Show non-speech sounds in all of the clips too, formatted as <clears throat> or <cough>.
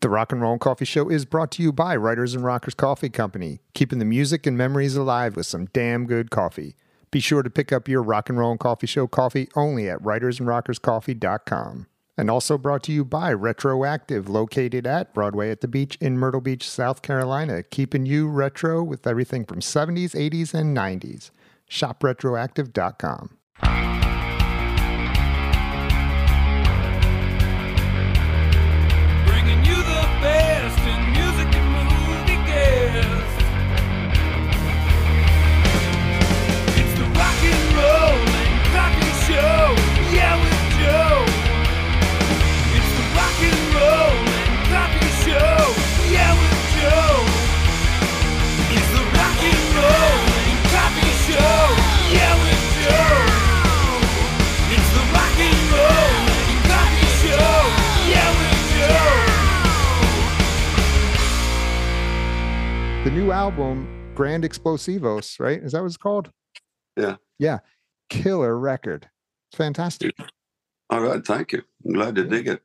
The Rock and Roll Coffee Show is brought to you by Writers and Rockers Coffee Company, keeping the music and memories alive with some damn good coffee. Be sure to pick up your Rock and Roll Coffee Show coffee only at writersandrockerscoffee.com. And also brought to you by Retroactive, located at Broadway at the Beach in Myrtle Beach, South Carolina, keeping you retro with everything from 70s, 80s, and 90s. ShopRetroactive.com. The new album, Grand Explosivos, right? Is that what it's called? Yeah. Yeah. Killer record. It's fantastic. All right, thank you. I'm glad to dig it.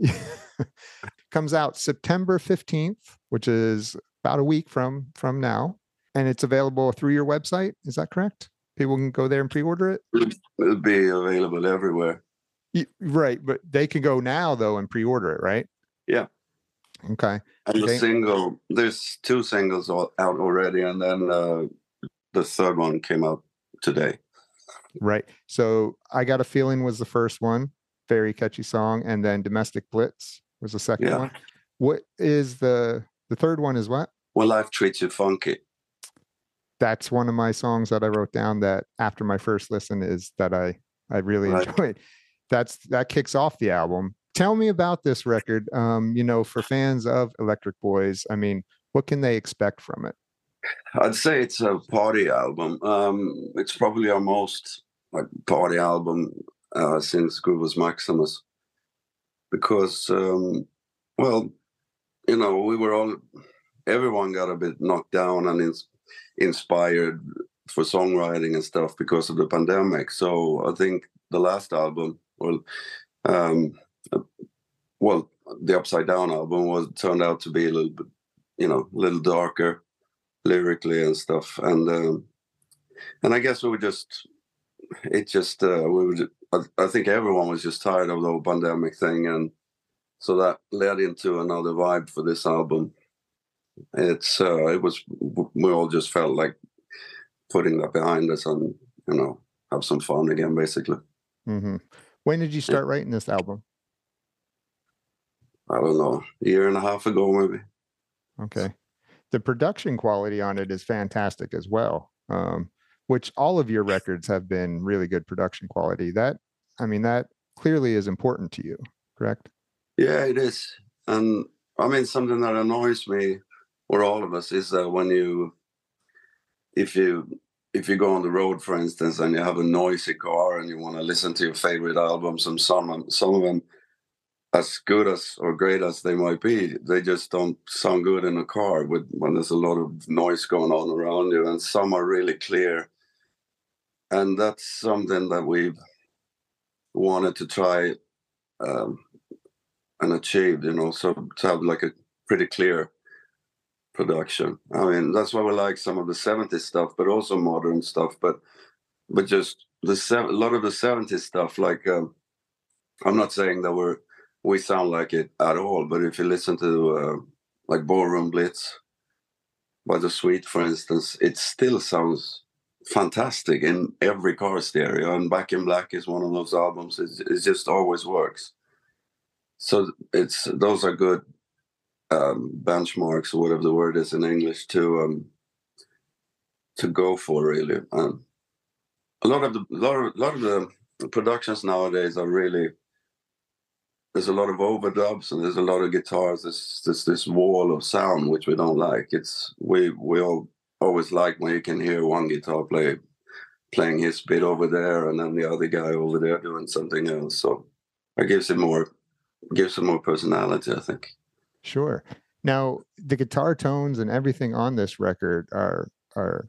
<laughs> Comes out September 15th, which is about a week from from now. And it's available through your website. Is that correct? People can go there and pre-order it. It'll be available everywhere. Right, but they can go now though and pre-order it, right? Yeah. Okay. And Okay. the single, there's two singles all out already, and then uh, the third one came out today. Right. So I got a feeling was the first one, very catchy song, and then Domestic Blitz was the second Yeah. one. What is the the third one is what? Well, life treats you funky. That's one of my songs that I wrote down that after my first listen is that I I really Right. enjoyed. That's that kicks off the album. Tell me about this record. Um, you know, for fans of Electric Boys, I mean, what can they expect from it? I'd say it's a party album. Um, it's probably our most like party album uh, since Groovus Maximus, because um, well, you know, we were all everyone got a bit knocked down and ins- inspired for songwriting and stuff because of the pandemic. So I think the last album, well, um, well, the Upside Down album was turned out to be a little bit, you know, a little darker lyrically and stuff. And um and i guess we were just it just uh we were I, I think everyone was just tired of the whole pandemic thing. And so that led into another vibe for this album. It's uh it was we all just felt like putting that behind us and you know have some fun again basically. Hmm When did you start writing this album? I don't know a year and a half ago maybe Okay. The production quality on it is fantastic as well. Um, which all of your records have been really good production quality. That I mean, that clearly is important to you, correct? Yeah, it is. And I mean, something that annoys me, or all of us, is that when you, if you, if you go on the road, for instance, and you have a noisy car and you want to listen to your favorite albums, and some, some of them, as good as or great as they might be, they just don't sound good in a car with when there's a lot of noise going on around you, and some are really clear. And that's something that we've wanted to try um, and achieve. you know, so to have like a pretty clear production. I mean, that's why we like some of the 70s stuff, but also modern stuff. But but just the a lot of the 70s stuff, like um, I'm not saying that we're we sound like it at all, but if you listen to uh, like Ballroom Blitz by the Sweet, for instance, it still sounds fantastic in every car stereo. And Back in Black is one of those albums. It, it just always works so it's those are good um, benchmarks or whatever the word is in English to um, to go for really. Um, a lot of the lot of, lot of the productions nowadays are really there's a lot of overdubs and there's a lot of guitars. There's, there's this wall of sound which we don't like. It's we we all always like when you can hear one guitar play playing his bit over there and then the other guy over there doing something else. So it gives it more gives it more personality, I think. Sure. Now, the guitar tones and everything on this record are are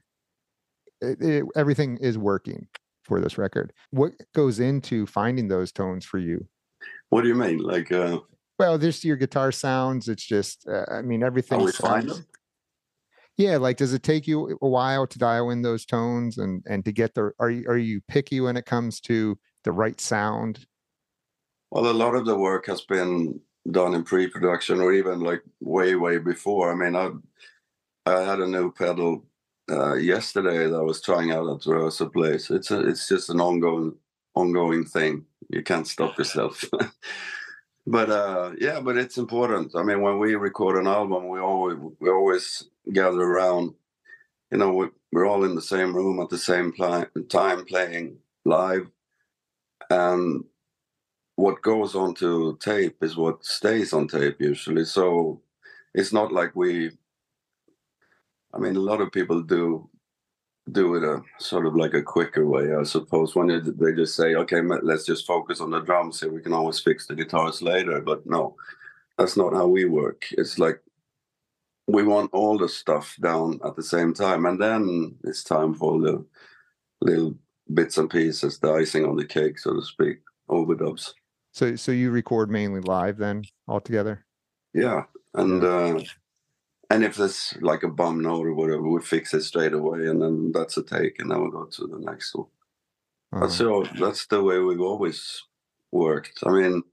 it, it- everything is working for this record. What goes into finding those tones for you? What do you mean? Like uh Well, this your guitar sounds. It's just, uh, I mean, everything we find sounds. them? Yeah, like does it take you a while to dial in those tones and and to get the? Are you are you picky when it comes to the right sound? Well, a lot of the work has been done in pre-production or even like way, way before. I mean, I I had a new pedal uh, yesterday that I was trying out at the rehearsal place. It's a, it's just an ongoing ongoing thing. You can't stop yourself. <laughs> but uh, yeah, but it's important. I mean, when we record an album, we always we always gather around. You know, we, we're all in the same room at the same pli- time playing live, and what goes onto tape is what stays on tape usually. So it's not like we. I mean, a lot of people do do it a sort of like a quicker way, I suppose. When they just say, "Okay, let's just focus on the drums here. We can always fix the guitars later." But no, that's not how we work. It's like we want all the stuff down at the same time, and then it's time for the little bits and pieces, the icing on the cake, so to speak, overdubs. So so you record mainly live then altogether? Yeah, and uh, and if there's like a bum note or whatever, we fix it straight away, and then that's a take, and then we go to the next one. That's Uh, so that's the way we've always worked. I mean,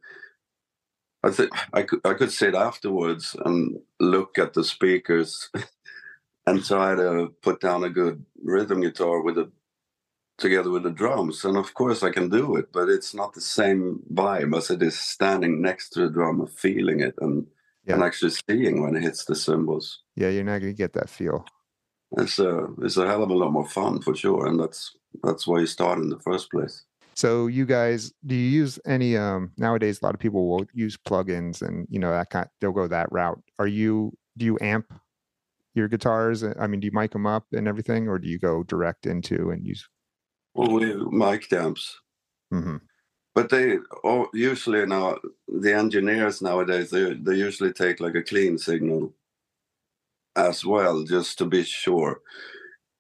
I think I could I could sit afterwards and look at the speakers <laughs> and try to put down a good rhythm guitar with a together with the drums, and of course I can do it, but it's not the same vibe as it is standing next to the drum and feeling it and and Yeah. actually seeing when it hits the cymbals. yeah, you're not gonna get that feel. It's a it's a hell of a lot more fun for sure, and that's that's why you start in the first place. So you guys, do you use any um nowadays a lot of people will use plugins and you know that kind they'll go that route. Are you do you amp your guitars? I mean, do you mic them up and everything or do you go direct into and use Well, we mic amps. Mhm. But they oh, usually now the engineers nowadays they they usually take like a clean signal as well, just to be sure,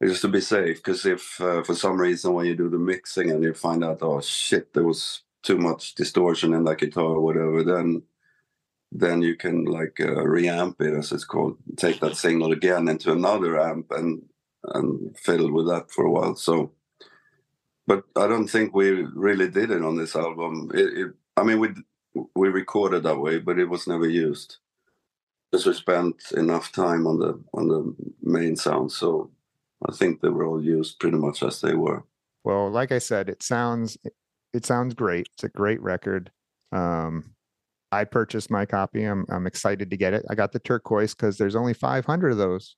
just to be safe. Because if uh, for some reason when you do the mixing and you find out oh shit there was too much distortion in that guitar or whatever, then then you can like uh, reamp it as it's called, take that signal again into another amp and and fiddle with that for a while. So but I don't think we really did it on this album. It, it, I mean, we we recorded that way, but it was never used because we spent enough time on the on the main sound. So I think they were all used pretty much as they were. Well, like I said, it sounds it sounds great. It's a great record. Um, I purchased my copy. I'm I'm excited to get it. I got the turquoise because there's only 500 of those,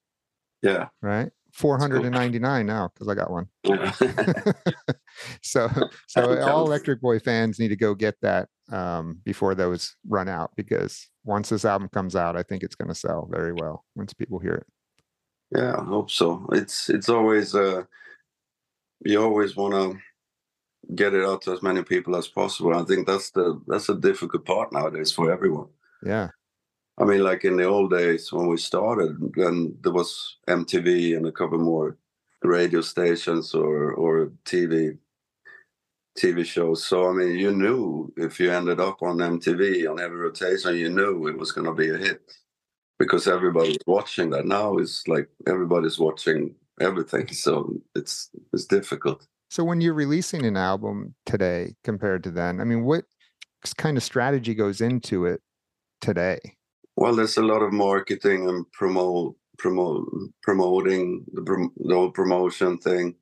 Yeah. right? 499 now because I got one. <laughs> <laughs> so <laughs> so all. Electric Boy fans need to go get that um, before those run out because once this album comes out, I think it's going to sell very well once people hear it. Yeah, I hope so. It's it's always uh, you always want to get it out to as many people as possible. I think that's the that's a difficult part nowadays for everyone. Yeah, I mean, like in the old days when we started, then there was MTV and a couple more radio stations or or TV TV shows. So I mean, you knew if you ended up on MTV on every rotation, you knew it was going to be a hit because everybody was watching that. Now it's like everybody's watching everything, <laughs> so it's it's difficult. So when you're releasing an album today compared to then, I mean, what kind of strategy goes into it today? Well, there's a lot of marketing and promote promote promoting the the whole promotion thing.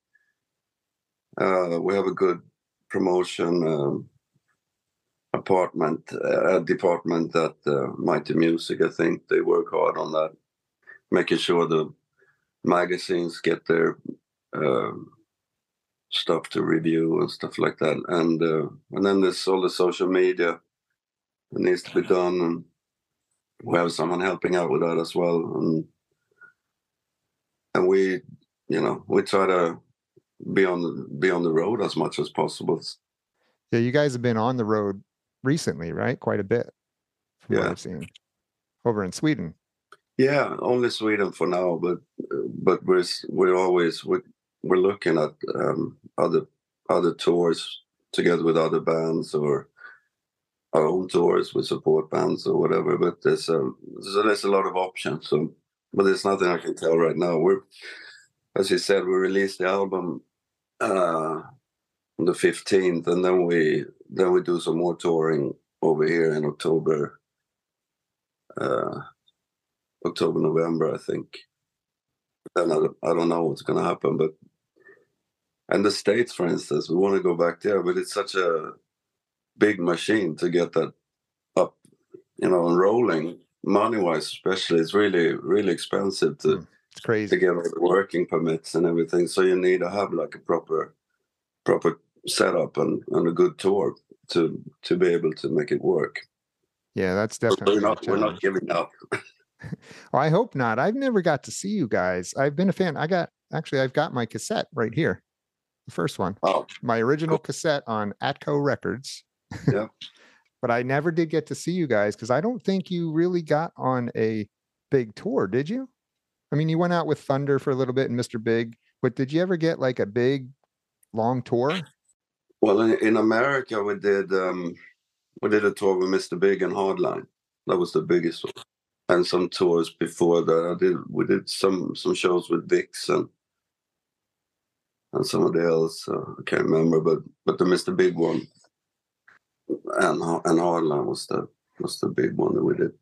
Uh, we have a good promotion um, apartment uh, department at uh, Mighty Music. I think they work hard on that, making sure the magazines get their um stuff to review and stuff like that. And uh, and then there's all the social media that needs to be done and we have someone helping out with that as well and and we you know we try to be on the be on the road as much as possible Yeah, you guys have been on the road recently, right? Quite a bit from what Yeah. I've seen over in Sweden. yeah only sweden for now but but we're we're always we're, we're looking at um other other tours together with other bands or our own tours with support bands or whatever. But there's a so there's a lot of options. So, but there's nothing I can tell right now. We're, as you said, we released the album uh, on the fifteenth, and then we then we do some more touring over here in October. Uh, October, November, I think. Then I, don't- I don't know what's going to happen, but and the states, for instance, we want to go back there, but it's such a big machine to get that up, you know, and rolling. Money wise, especially, it's really, really expensive to Mm. It's to get working permits and everything. So you need to have like a proper, proper setup and, and a good tour to to be able to make it work. Yeah, that's definitely. we're not we're not giving up. <laughs> <laughs> Oh, I hope not. I've never got to see you guys. I've been a fan. I got actually, I've got my cassette right here, the first one, Oh, my original Cool. cassette on Atco Records. Yeah. <laughs> but I never did get to see you guys because I don't think you really got on a big tour, did you? I mean, you went out with Thunder for a little bit and Mr. Big, but did you ever get like a big, long tour? Well, in, in America, we did um, we did a tour with Mr. Big and Hardline. That was the biggest one, and some tours before that. I did we did some some shows with Dix and and somebody else. Uh, I can't remember, but but the Mr. Big one and and Hardline was the was the big one that we did.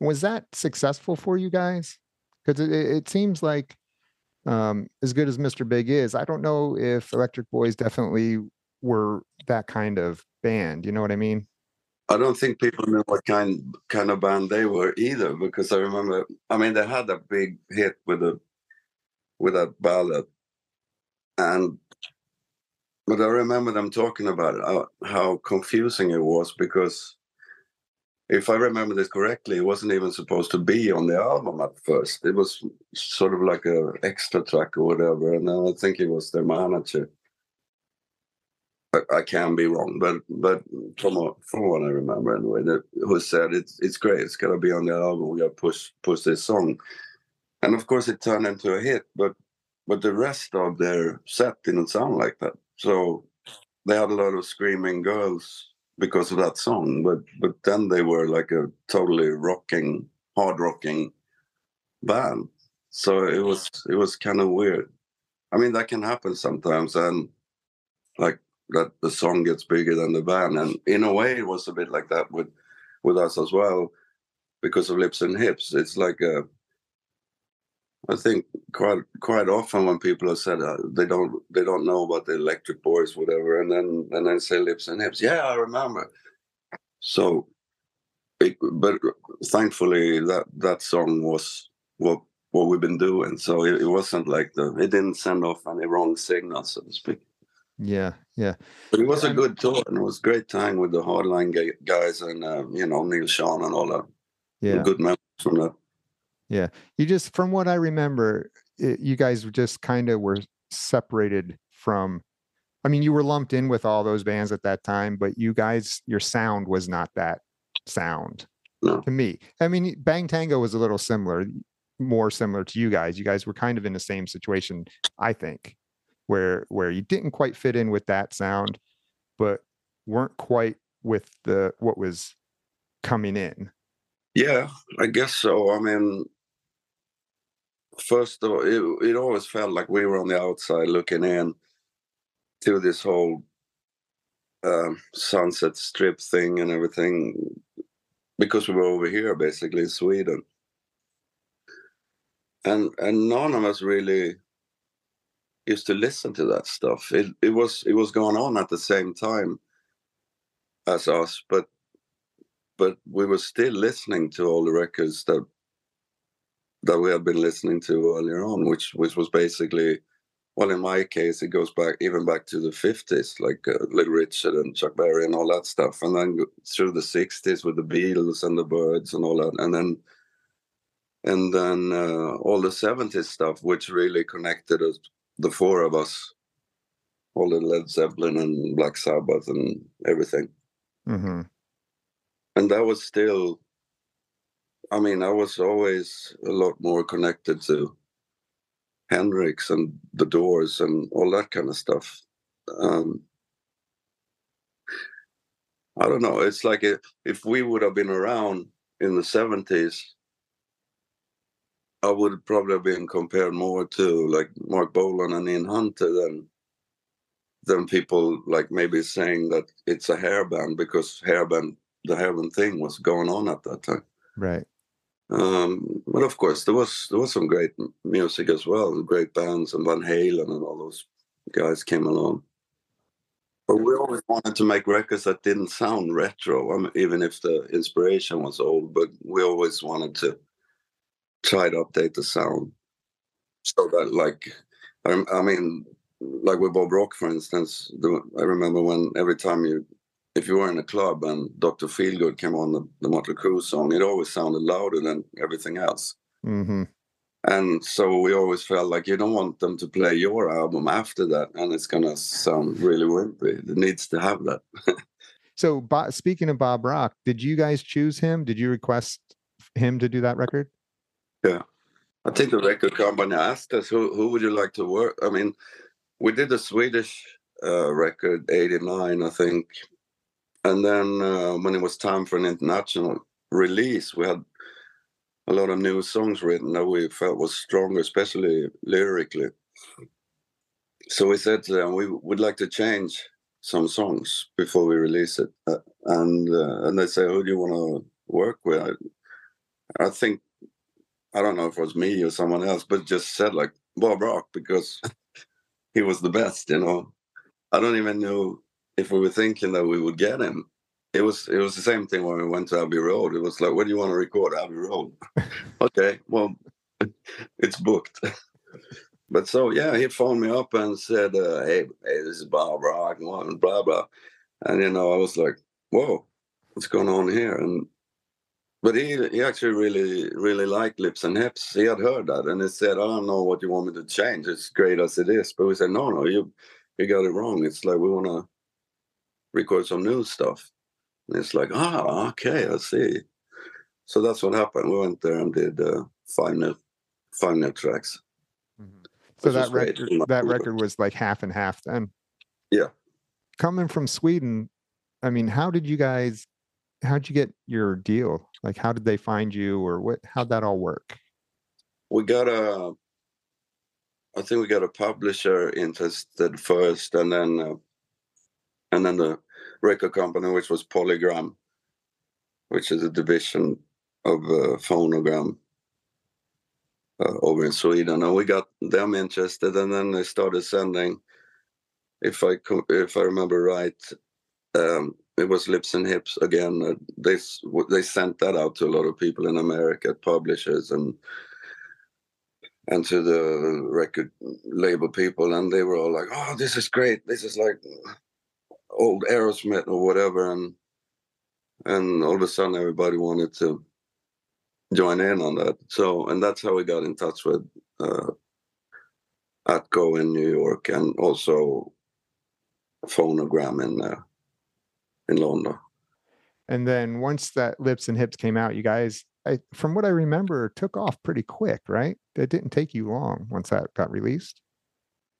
Was that successful for you guys? Because it, it it seems like um, as good as Mr. Big is, I don't know if Electric Boys definitely were that kind of band. You know what I mean? I don't think people knew what kind kind of band they were either, because I remember. I mean, they had a big hit with a with a ballad, and but I remember them talking about it, how, confusing it was because if I remember this correctly, it wasn't even supposed to be on the album at first. It was sort of like a extra track or whatever, and then I think it was their manager. I, I can be wrong, but but from what, from what I remember anyway, that, who said it's it's great, it's gotta be on the album. We gotta push push this song, and of course it turned into a hit. But but the rest of their set didn't sound like that. So they had a lot of screaming girls because of that song. But but then they were like a totally rocking, hard rocking band. So it was it was kind of weird. I mean that can happen sometimes, and like that the song gets bigger than the band, and in a way it was a bit like that with with us as well because of lips and hips. It's like a I think quite quite often when people have said uh, they don't they don't know about the Electric Boys whatever, and then and then say lips and hips. Yeah, I remember. So, it, but thankfully that that song was what what we've been doing. So it, it wasn't like the it didn't send off any wrong signals, so to speak. Yeah, yeah. But it was a good tour, and it was a great time with the hardline guys and uh, you know Neal Schon and all that. Yeah. Good memories from that. You just, from what I remember, it, you guys just kind of were separated from. I mean, you were lumped in with all those bands at that time, but you guys, your sound was not that sound No. to me. I mean, Bang Tango was a little similar, more similar to you guys. You guys were kind of in the same situation, I think, where where you didn't quite fit in with that sound, but weren't quite with the what was coming in. Yeah, I guess so. I mean, first of all, it, it always felt like we were on the outside looking in to this whole um, Sunset Strip thing and everything because we were over here basically in Sweden. And and none of us really used to listen to that stuff. It it was it was going on at the same time as us, but but we were still listening to all the records that that we had been listening to earlier on, which which was basically, well, in my case, it goes back even back to the fifties, like uh, Little Richard and Chuck Berry and all that stuff, and then through the sixties with the Beatles and the Byrds and all that, and then and then uh, all the seventies stuff, which really connected us, the four of us, all the Led Zeppelin and Black Sabbath and everything. Hmm and that was still i mean i was always a lot more connected to hendrix and the doors and all that kind of stuff um I don't know. It's like if we would have been around in the seventies, I would probably have been compared more to like Marc Bolan and Ian Hunter than than people like maybe saying that it's a hair band because hair band the hair band thing was going on at that time. Right. Um, but of course, there was there was some great music as well, great bands and Van Halen and all those guys came along. But we always wanted to make records that didn't sound retro, I mean, even if the inspiration was old. But we always wanted to try to update the sound so that, like, I, I mean, like with Bob Rock, for instance. The, I remember when every time you, if you were in a club and Dr. Feelgood came on the, the Motley Crue song, it always sounded louder than everything else. hmm And so we always felt like you don't want them to play your album after that, and it's gonna sound really wimpy. It needs to have that. <laughs> So, speaking of Bob Rock, did you guys choose him? Did you request him to do that record? Yeah, I think the record company asked us, "Who who would you like to work?" I mean, we did a Swedish uh, record, '89, I think, and then uh, when it was time for an international release, we had a lot of new songs written that we felt was stronger, especially lyrically. So we said to them, we would like to change some songs before we release it, uh, and uh, and they say, "Who do you want to work with?" I, I think I don't know if it was me or someone else, but just said like Bob Rock because <laughs> he was the best, you know. I don't even know if we were thinking that we would get him. It was it was the same thing when we went to Abbey Road. It was like, what do you want to record Abbey Road? <laughs> okay, well, <laughs> it's booked. <laughs> but so yeah, he phoned me up and said, uh, hey, hey, this is Bob Rock, and blah blah. And you know, I was like, whoa, what's going on here? And but he he actually really really liked lips and hips. He had heard that, and he said, "I don't know what you want me to change. It's great as it is." But we said, "No, no, you you got it wrong. It's like we want to record some new stuff." And it's like, "Ah, okay, I see." So that's what happened. We went there and did uh, five new five new tracks. So Which was that record, that record was like half and half then. Yeah. Coming from Sweden, I mean, how did you guys? How'd you get your deal? Like, how did they find you, or what? How'd that all work? we got a i think we got a publisher interested first and then uh, and then the record company which was polygram which is a division of uh, phonogram uh, over in sweden. And we got them interested and then they started sending if i if i remember right um, it was lips and hips again. Uh, they they sent that out to a lot of people in america publishers and and to the record label people, and they were all like, "Oh, this is great! This is like old Aerosmith or whatever," and and all of a sudden, everybody wanted to join in on that. So, and that's how we got in touch with uh, Atco in New York, and also Phonogram in uh, in London. And then once that Lips and Hips came out, you guys, I, from what I remember, took off pretty quick, right? It didn't take you long once that got released.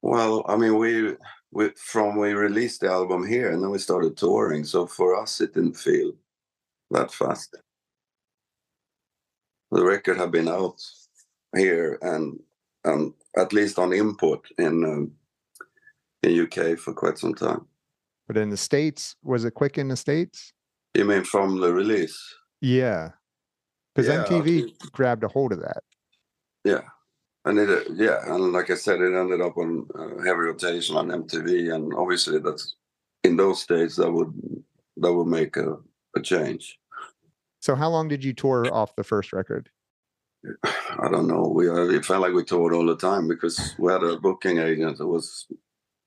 Well, I mean, we we from we released the album here, and then we started touring. So for us, it didn't feel that fast. The record had been out here and um, at least on import in um, in UK for quite some time. But in the states, was it quick in the states? You mean from the release? Yeah, because Yeah, MTV grabbed a hold of that. Yeah, and it uh, yeah, and like I said, it ended up on uh, heavy rotation on MTV, and obviously that's in those days that would that would make a, a change. So how long did you tour off the first record? <sighs> I don't know. We uh, it felt like we toured all the time because we had a booking agent that was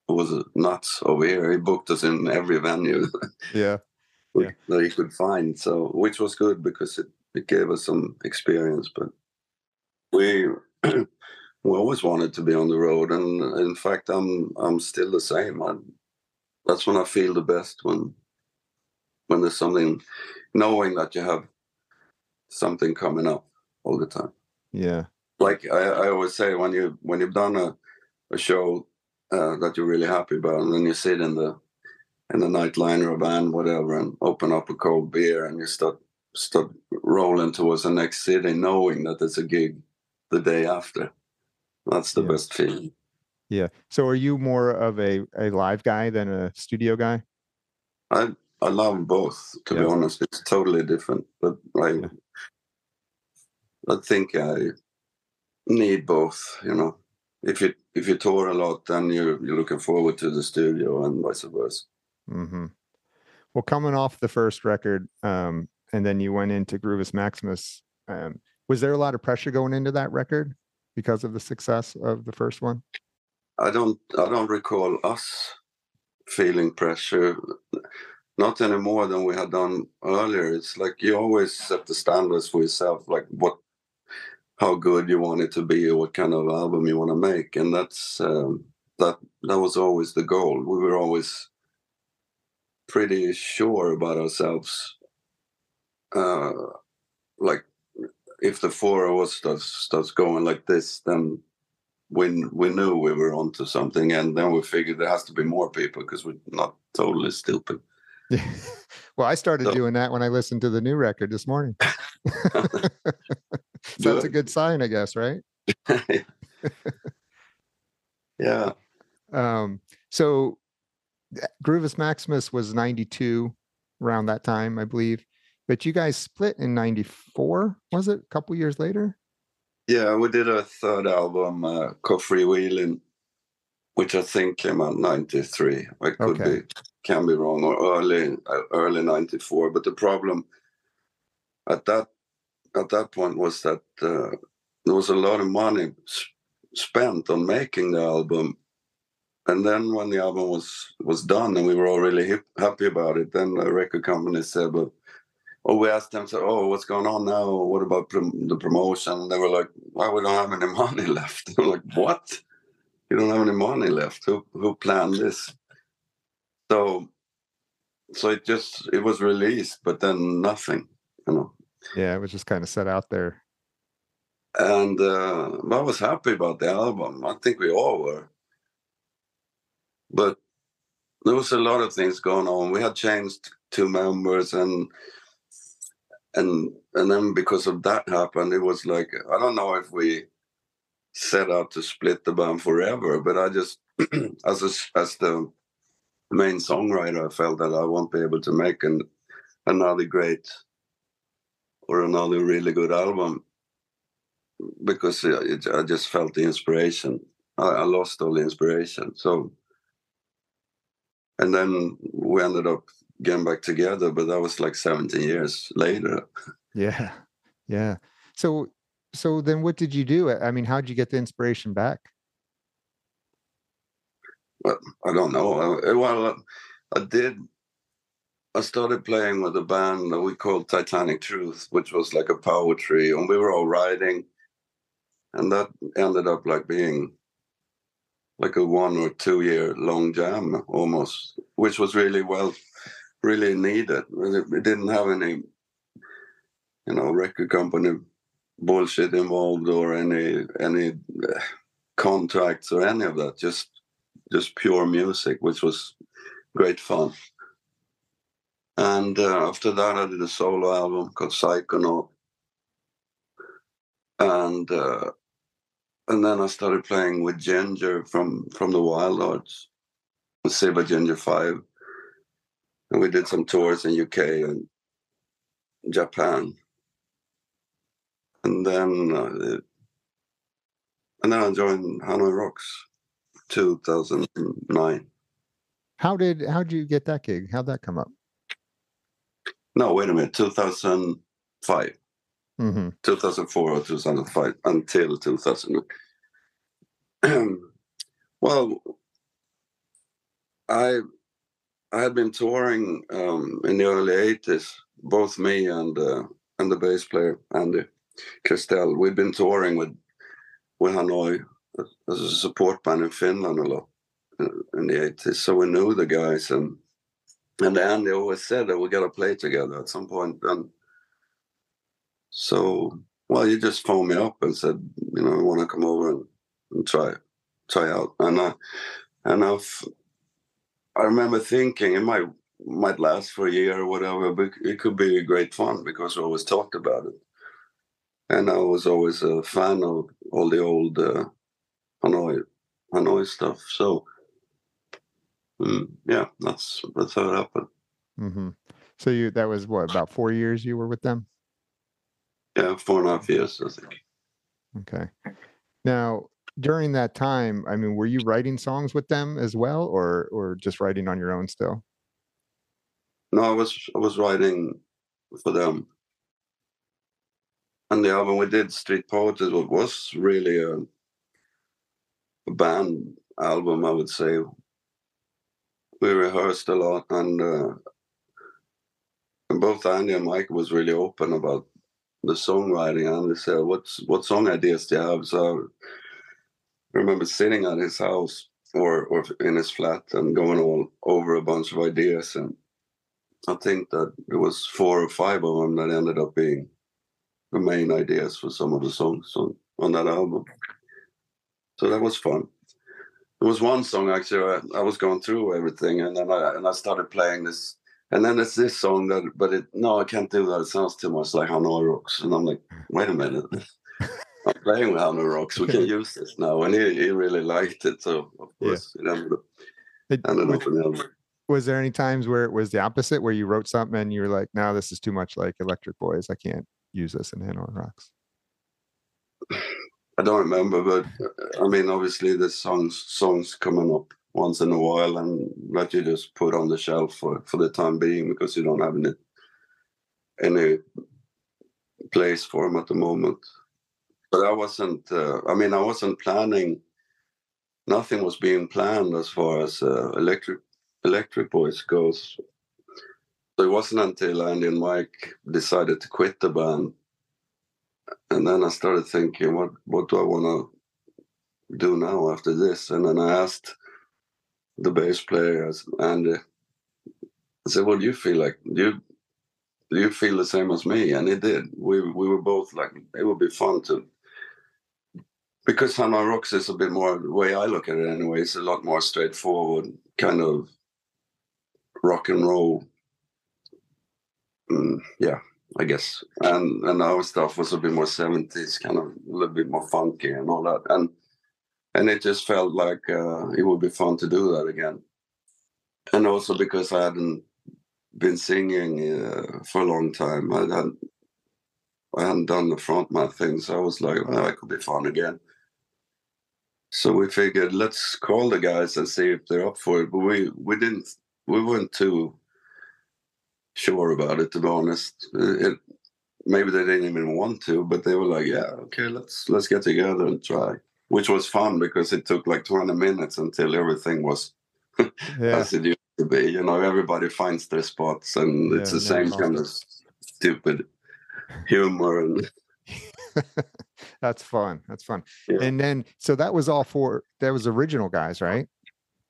was nuts over here. He booked us in every venue <laughs> Yeah. Yeah. that he could find. So which was good because it, it gave us some experience. But we <clears throat> we always wanted to be on the road, and in fact, I'm I'm still the same. I, that's when I feel the best when when there's something, knowing that you have something coming up all the time Yeah. like I, I always say when you when you've done a, a show uh, that you're really happy about and then you sit in the in a nightliner or band, whatever, and open up a cold beer and you start start rolling towards the next city, knowing that it's a gig the day after. That's the Yeah. best feeling. Yeah. So are you more of a, a live guy than a studio guy? I I love both, to be honest. It's totally different, but I Yeah. I think I need both. You know, if you if you tour a lot, then you're you're looking forward to the studio, and vice versa. Mm-hmm. Well, coming off the first record, um, and then you went into Groovus Maximus, um, was there a lot of pressure going into that record because of the success of the first one? I don't I don't recall us feeling pressure. Not any more than we had done earlier. It's like you always set the standards for yourself, like what, how good you want it to be, or what kind of album you want to make, and that's um, that. That was always the goal. We were always pretty sure about ourselves. Uh, like if the four us starts starts going like this, then we we knew we were onto something, and then we figured there has to be more people because we're not totally stupid. <laughs> well, I started So- doing that when I listened to the new record this morning. <laughs> so that's a Good. sign, I guess, right? <laughs> yeah, Um, so Groovus Maximus was 92 around that time, I believe. But you guys split in 94, was it? A couple years later? yeah. We did a third album, uh, called Freewheeling, which I think came out '93. I could Okay. be, can be wrong, or early uh, early '94. But the problem at that at that point was that uh, there was a lot of money s- spent on making the album and then when the album was was done and we were all really hip, happy about it then the record company said but oh we asked them so oh what's going on now? What about prom- the promotion? They were like well we don't have any <laughs> money left. I'm like what? You don't have any money left? Who who planned this? So so it just it was released but then nothing you know? Yeah, it was just kind of set out there. and uh, I was happy about the album. I think we all were, but there was a lot of things going on. We had changed two members, and and and then because of that happened, it was like I don't know if we set out to split the band forever, but I just <clears throat> as a, as the main songwriter, I felt that I won't be able to make an another great or another really good album because it, I just felt the inspiration. I, I lost all the inspiration. So, and then we ended up getting back together, but that was like 17 years later. Yeah. Yeah. So so then what did you do? I mean, how did you get the inspiration back? I don't know. I, well, I did. I started playing with a band that we called Titanic Truth, which was like a poetry, and we were all writing, and that ended up like being like a one or two year long jam almost, which was really well, really needed. It didn't have any, you know, record company bullshit involved or any any uh, contracts or any of that. Just just pure music, which was great fun. And uh, after that, I did a solo album called Psychonaut. And uh, and then I started playing with Ginger from from the Wildhearts, with Silver Ginger Five, and we did some tours in UK and Japan. And then uh, and then I joined Hanoi Rocks, 2009. How did how did you get that gig? How'd that come up? No, wait a minute, 2005. hmm 2004 or 2005 until 2000. <clears throat> well, I I had been touring um, in the early 80s, both me and uh, and the bass player Andy Christell. We'd been touring with with Hanoi as a support band in Finland a lot uh, in the 80s, so we knew the guys and and Andy always said that we got to play together at some point. And so, well, he just phoned me up and said, you know, I want to come over and, and try try out. And I and I've I remember thinking it might might last for a year or whatever, but it could be great fun because we always talked about it. And I was always a fan of all the old uh, Hanoi Hanoi stuff. So mm, yeah, that's that's how it happened. hmm So you that was what about four years you were with them? Yeah, four and a half years, I think. Okay. Now during that time, I mean, were you writing songs with them as well, or or just writing on your own still? No, I was I was writing for them. And the album we did, Street Poetry, wa- was really a, a band album, I would say. We rehearsed a lot, and, uh, and both Andy and Mike was really open about the songwriting. And they said, "What's what song ideas do you have?" So I remember sitting at his house or or in his flat and going all over a bunch of ideas and I think that it was four or five of them that ended up being the main ideas for some of the songs on, on that album. So that was fun. There was one song actually I, I was going through everything and then I and I started playing this and then it's this song that but it no I can't do that. It sounds too much like Hanoi Rocks. And I'm like, wait a minute. I'm playing with Hanoi Rocks. We can use this now. And he, he really liked it. So of course up, It- ended was, up in the was there any times where it was the opposite, where you wrote something and you were like, "No, this is too much like Electric Boys. I can't use this in Hanoi Rocks." I don't remember, but I mean, obviously, the songs songs coming up once in a while, and that you just put on the shelf for for the time being because you don't have any any place for them at the moment. But I wasn't. Uh, I mean, I wasn't planning. Nothing was being planned as far as uh, electric electric boys goes. So it wasn't until Andy and Mike decided to quit the band and then I started thinking, what what do I want to do now after this? And then I asked the bass player, and I said, "What do you feel like? Do you do you feel the same as me?" And he did. We we were both like, it would be fun to. Because Hanoi Rocks is a bit more the way I look at it anyway. It's a lot more straightforward, kind of rock and roll. Mm, yeah, I guess. And and our stuff was a bit more seventies, kind of a little bit more funky and all that. And and it just felt like uh, it would be fun to do that again. And also because I hadn't been singing uh, for a long time, I hadn't I hadn't done the frontman thing, so I was like, well, that could be fun again. So we figured let's call the guys and see if they're up for it. But we we didn't we weren't too sure about it to be honest. It, maybe they didn't even want to, but they were like, "Yeah, okay, let's let's get together and try." Which was fun because it took like 20 minutes until everything was <laughs> Yeah, as it used to be. You know, everybody finds their spots, and it's the same kind of stupid humor and <laughs> that's fun. That's fun. Yeah. And then, so that was all for that was original guys, right?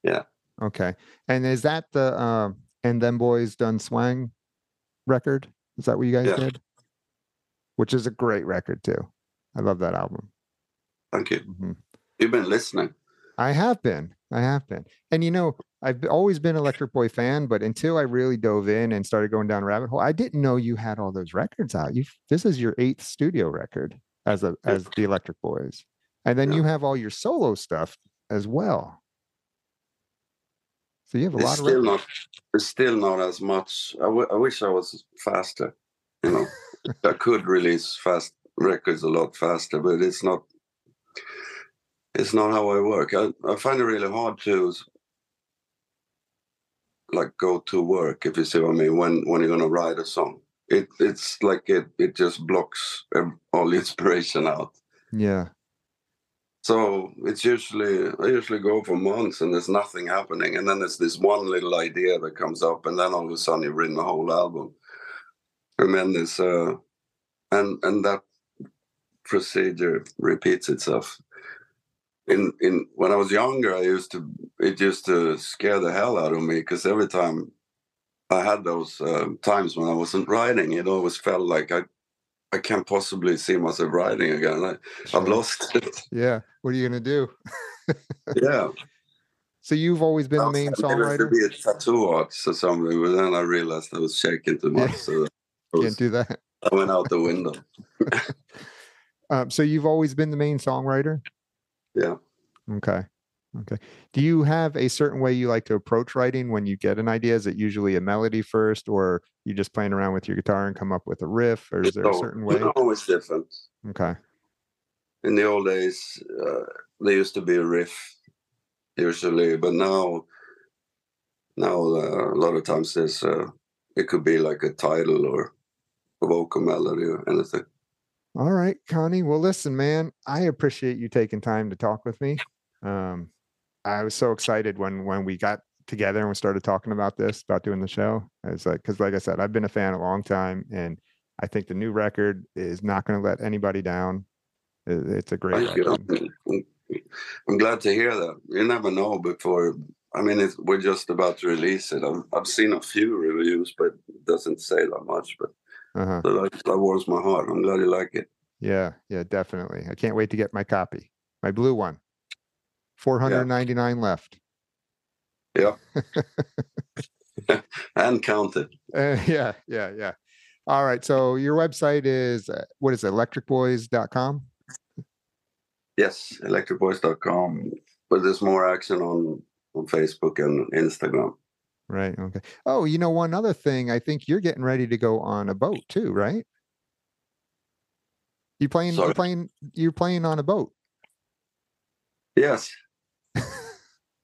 Yeah. Okay. And is that the um and them boys done swang record? Is that what you guys Yeah. did? Which is a great record too. I love that album. thank you. Mhm. You've been listening. I have been. I have been. And you know, I've always been Electric Boy fan, but until I really dove in and started going down a rabbit hole, I didn't know you had all those records out. You this is your eighth studio record as a as the Electric Boys. And then Yeah. you have all your solo stuff as well. So you have a It's lot of still not. It's still not as much. I, w- I wish I was faster. You know, <laughs> I could release fast records a lot faster, but it's not. It's not how I work. I, I find it really hard to like go to work if you see what I mean. When when you're gonna write a song, it it's like it it just blocks all <laughs> inspiration out. Yeah. So it's usually I usually go for months and there's nothing happening, and then there's this one little idea that comes up, and then all of a sudden you've written a whole album. And then there's uh, and and that procedure repeats itself. In in when I was younger, I used to it used to scare the hell out of me because every time I had those uh, times when I wasn't writing, it always felt like I I can't possibly see myself writing again. I, I've lost <laughs> it. Yeah. What are you gonna do? <laughs> yeah So you've always been the main songwriter. could be a tattoo artist or something, but then I realized I was shaking too much, Yeah. so I, <laughs> was- Can't do that. I went out the window. Um, so you've always been the main songwriter. Yeah. Okay. Okay. Do you have a certain way you like to approach writing when you get an idea? Is it usually a melody first, or you just playing around with your guitar and come up with a riff, or is there a certain way? No, it's different. Okay. In the old days, uh, there used to be a riff usually, but now, now uh, a lot of times there's uh, it could be like a title or a vocal melody or anything. All right, Conny. Well, listen, man, I appreciate you taking time to talk with me. Um, I was so excited when when we got together and we started talking about this, about doing the show. I was like, because like I said, I've been a fan a long time, and I think the new record is not going to let anybody down. It's a great record. I'm- glad to hear that. You never know before. I mean, it's, we're just about to release it. I've, I've seen a few reviews, but it doesn't say that much. But Uh-huh. that, that warms my heart. I'm glad you like it. Yeah, yeah, definitely. I can't wait to get my copy, my blue one. Four hundred ninety nine left. Yeah. <laughs> and counted. Uh, yeah, yeah, yeah. All right. So your website is uh, what is it? Electricboys.com. Yes, electricboys.com. But there's more action on, on Facebook and Instagram. Right. Okay. Oh, you know, one other thing. I think you're getting ready to go on a boat too, right? You playing? Sorry? You're playing? You're playing on a boat. Yes.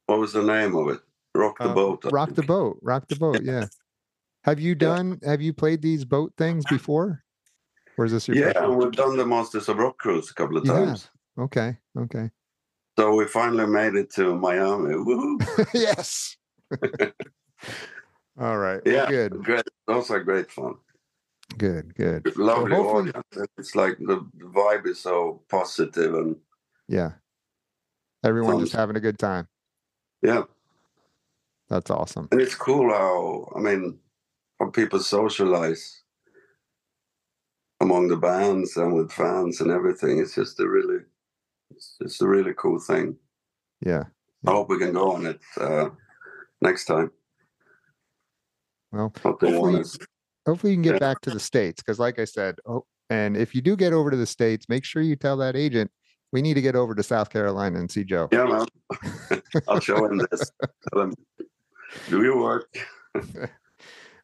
What was the name of it? Rock the Uh, boat. I Rock the boat. Rock the boat. Yeah. <laughs> Have you done? Have you played these boat things <laughs> before? Or is this your Yeah, first we've done the Masters of Rock cruise a couple of have? times. Okay. Okay. So we finally made it to Miami. Woohoo! <laughs> yes. All right. well, Yeah, Good. great. Those are great fun. Good. Good. Lovely hopefully- audience. It's like the the vibe is so positive and Yeah. Everyone just having a good time. Yeah, That's awesome. and it's cool how I mean, how people socialize among the bands and with fans and everything. It's just a really, it's a really cool thing. Yeah. I hope we can go on it uh, next time. Well, Hope they want hopefully, hopefully you can Yeah. get back to the states because, like I said, oh, and if you do get over to the states, make sure you tell that agent we need to get over to South Carolina and see Joe. Yeah, man. <laughs> I'll show him this. Tell him, do your work. <laughs>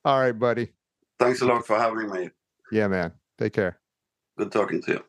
All right, buddy. Thanks a lot for having me. Yeah, man. Take care. Good talking to you.